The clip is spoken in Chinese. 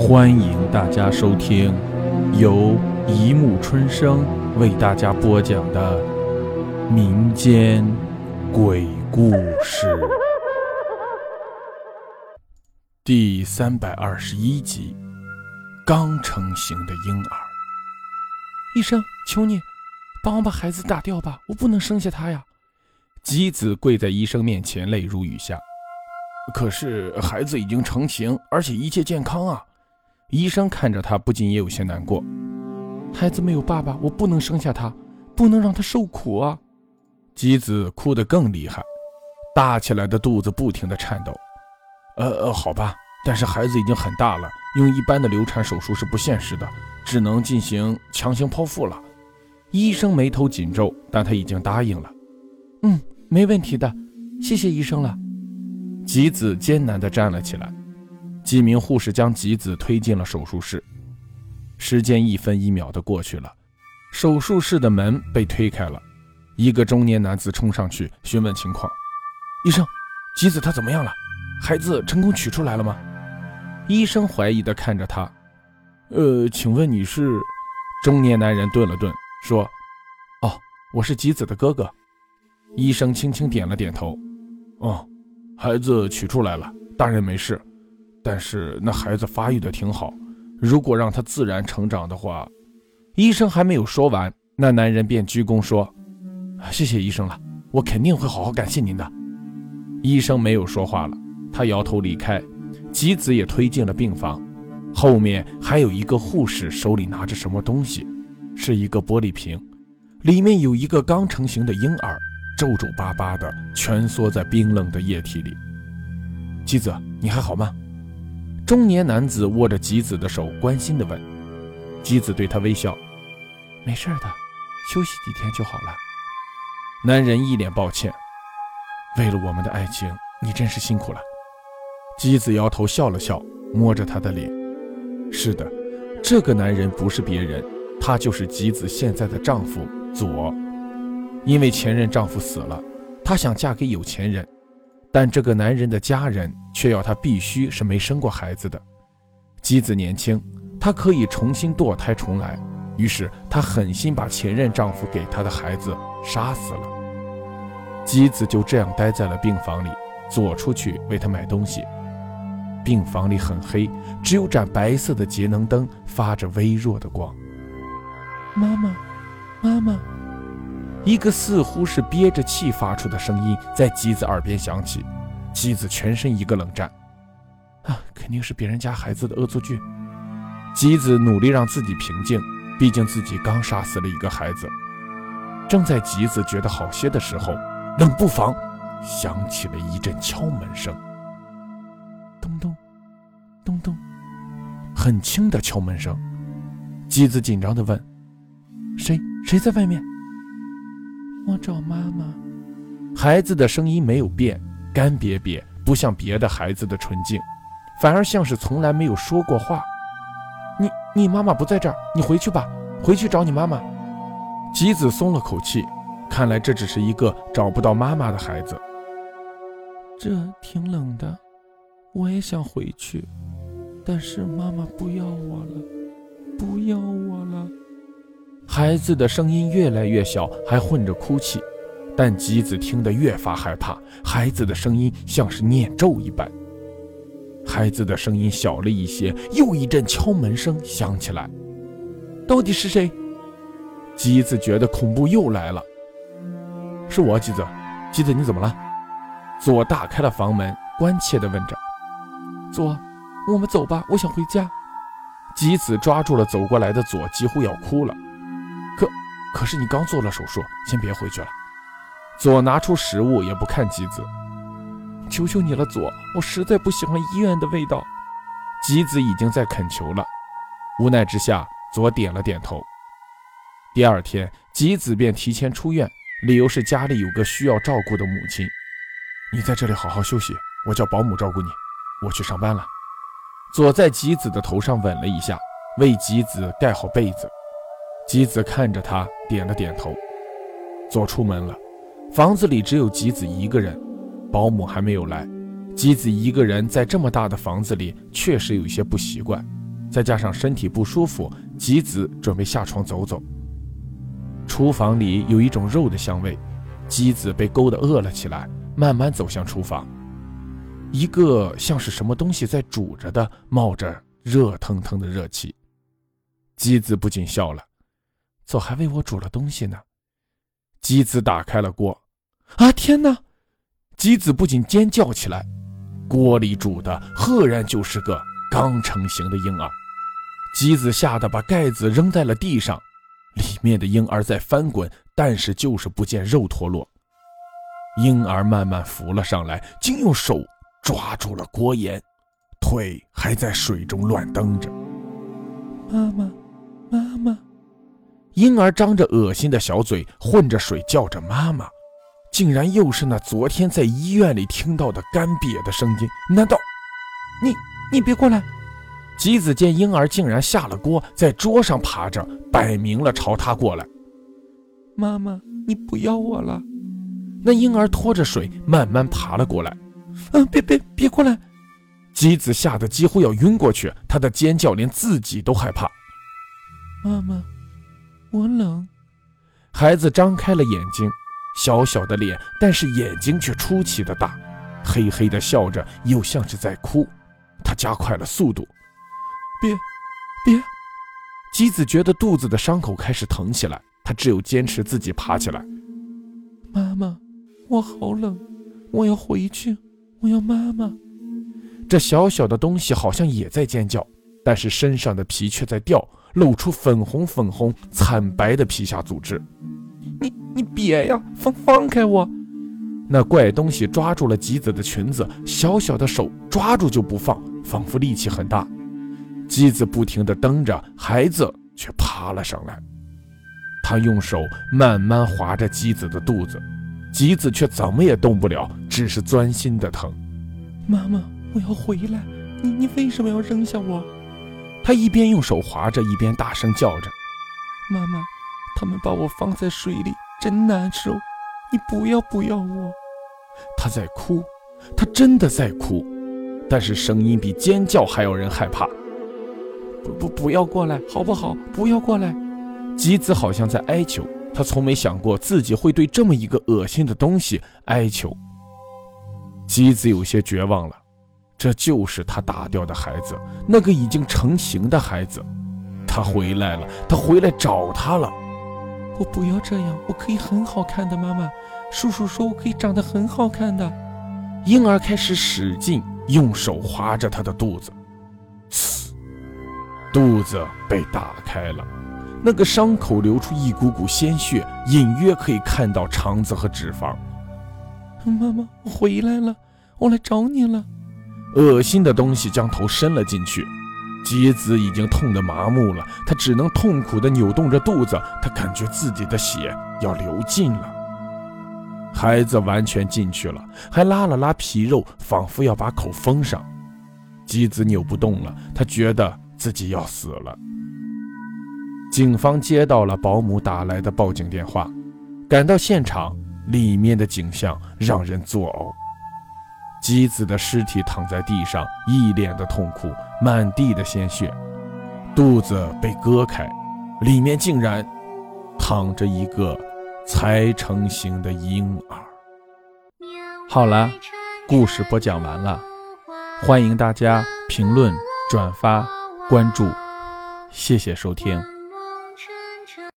欢迎大家收听由一木春生为大家播讲的民间鬼故事第三百二十一集：刚成型的婴儿。医生，求你帮我把孩子打掉吧，我不能生下他呀！吉子跪在医生面前，泪如雨下。可是孩子已经成型，而且一切健康啊！医生看着他，不禁也有些难过。孩子没有爸爸，我不能生下他，不能让他受苦啊！吉子哭得更厉害，大起来的肚子不停地颤抖。呃呃，好吧，但是孩子已经很大了，用一般的流产手术是不现实的，只能进行强行剖腹了。医生眉头紧皱，但他已经答应了。嗯，没问题的，谢谢医生了。吉子艰难地站了起来，几名护士将吉子推进了手术室。时间一分一秒地过去了，手术室的门被推开了，一个中年男子冲上去询问情况：“医生，吉子他怎么样了？孩子成功取出来了吗？”医生怀疑地看着他：“呃，请问你是？”中年男人顿了顿，说：“哦，我是吉子的哥哥。”医生轻轻点了点头：“哦。”孩子取出来了，大人没事，但是那孩子发育的挺好，如果让他自然成长的话，医生还没有说完，那男人便鞠躬说：“谢谢医生了，我肯定会好好感谢您的。”医生没有说话了，他摇头离开，吉子也推进了病房，后面还有一个护士手里拿着什么东西，是一个玻璃瓶，里面有一个刚成型的婴儿。皱皱巴巴的蜷缩在冰冷的液体里。吉子，你还好吗？中年男子握着吉子的手，关心地问。吉子对他微笑：“没事的，休息几天就好了。”男人一脸抱歉：“为了我们的爱情，你真是辛苦了。”吉子摇头笑了笑，摸着他的脸：“是的，这个男人不是别人，他就是吉子现在的丈夫左。”因为前任丈夫死了，她想嫁给有钱人，但这个男人的家人却要她必须是没生过孩子的。姬子年轻，她可以重新堕胎重来，于是她狠心把前任丈夫给她的孩子杀死了。姬子就这样待在了病房里，左出去为他买东西。病房里很黑，只有盏白色的节能灯发着微弱的光。妈妈，妈妈。一个似乎是憋着气发出的声音在吉子耳边响起，吉子全身一个冷战，啊，肯定是别人家孩子的恶作剧。吉子努力让自己平静，毕竟自己刚杀死了一个孩子。正在吉子觉得好些的时候，冷不防响起了一阵敲门声，咚咚，咚咚，很轻的敲门声。吉子紧张地问：“谁？谁在外面？”我找妈妈。孩子的声音没有变，干瘪瘪，不像别的孩子的纯净，反而像是从来没有说过话。你，你妈妈不在这儿，你回去吧，回去找你妈妈。吉子松了口气，看来这只是一个找不到妈妈的孩子。这挺冷的，我也想回去，但是妈妈不要我了，不要我了。孩子的声音越来越小，还混着哭泣，但吉子听得越发害怕。孩子的声音像是念咒一般。孩子的声音小了一些，又一阵敲门声响起来。到底是谁？吉子觉得恐怖又来了。是我，吉子。吉子，你怎么了？左打开了房门，关切地问着。左，我们走吧，我想回家。吉子抓住了走过来的左，几乎要哭了。可是你刚做了手术，先别回去了。左拿出食物，也不看吉子，求求你了，左，我实在不喜欢医院的味道。吉子已经在恳求了，无奈之下，左点了点头。第二天，吉子便提前出院，理由是家里有个需要照顾的母亲。你在这里好好休息，我叫保姆照顾你。我去上班了。左在吉子的头上吻了一下，为吉子盖好被子。吉子看着他，点了点头。左出门了，房子里只有吉子一个人，保姆还没有来。吉子一个人在这么大的房子里，确实有些不习惯。再加上身体不舒服，吉子准备下床走走。厨房里有一种肉的香味，吉子被勾得饿了起来，慢慢走向厨房。一个像是什么东西在煮着的，冒着热腾腾的热气。吉子不禁笑了，早还为我煮了东西呢。吉子打开了锅，啊天哪！吉子不禁尖叫起来，锅里煮的赫然就是个刚成型的婴儿。吉子吓得把盖子扔在了地上，里面的婴儿在翻滚，但是就是不见肉脱落。婴儿慢慢浮了上来，竟用手。抓住了锅沿，腿还在水中乱蹬着。妈妈，妈妈！婴儿张着恶心的小嘴，混着水叫着妈妈，竟然又是那昨天在医院里听到的干瘪的声音。难道你你别过来！吉子见婴儿竟然下了锅，在桌上爬着，摆明了朝他过来。妈妈，你不要我了！那婴儿拖着水慢慢爬了过来。嗯，别别别过来！姬子吓得几乎要晕过去，他的尖叫连自己都害怕。妈妈，我冷。孩子张开了眼睛，小小的脸，但是眼睛却出奇的大，嘿嘿的笑着，又像是在哭。他加快了速度。别，别！姬子觉得肚子的伤口开始疼起来，他只有坚持自己爬起来。妈妈，我好冷，我要回去。我要妈妈。这小小的东西好像也在尖叫，但是身上的皮却在掉，露出粉红粉红、惨白的皮下组织。你你别呀，放放开我！那怪东西抓住了吉子的裙子，小小的手抓住就不放，仿佛力气很大。吉子不停地蹬着，孩子却爬了上来。他用手慢慢划着吉子的肚子。吉子却怎么也动不了，只是钻心的疼。妈妈，我要回来，你你为什么要扔下我？他一边用手划着，一边大声叫着：“妈妈，他们把我放在水里，真难受，你不要不要我。”他在哭，他真的在哭，但是声音比尖叫还要人害怕。不不不要过来，好不好？不要过来。吉子好像在哀求。他从没想过自己会对这么一个恶心的东西哀求。吉子有些绝望了，这就是他打掉的孩子，那个已经成型的孩子。他回来了，他回来找他了。我不要这样，我可以很好看的，妈妈。叔叔说我可以长得很好看的。婴儿开始使劲用手划着他的肚子，嘶，肚子被打开了。那个伤口流出一股股鲜血，隐约可以看到肠子和脂肪。妈妈，我回来了，我来找你了。恶心的东西将头伸了进去，吉子已经痛得麻木了，他只能痛苦地扭动着肚子，他感觉自己的血要流尽了。孩子完全进去了，还拉了拉皮肉，仿佛要把口封上。吉子扭不动了，他觉得自己要死了。警方接到了保姆打来的报警电话，赶到现场，里面的景象让人作呕。姬子的尸体躺在地上，一脸的痛苦，满地的鲜血，肚子被割开，里面竟然躺着一个才成型的婴儿。好了，故事播讲完了，欢迎大家评论、转发、关注，谢谢收听。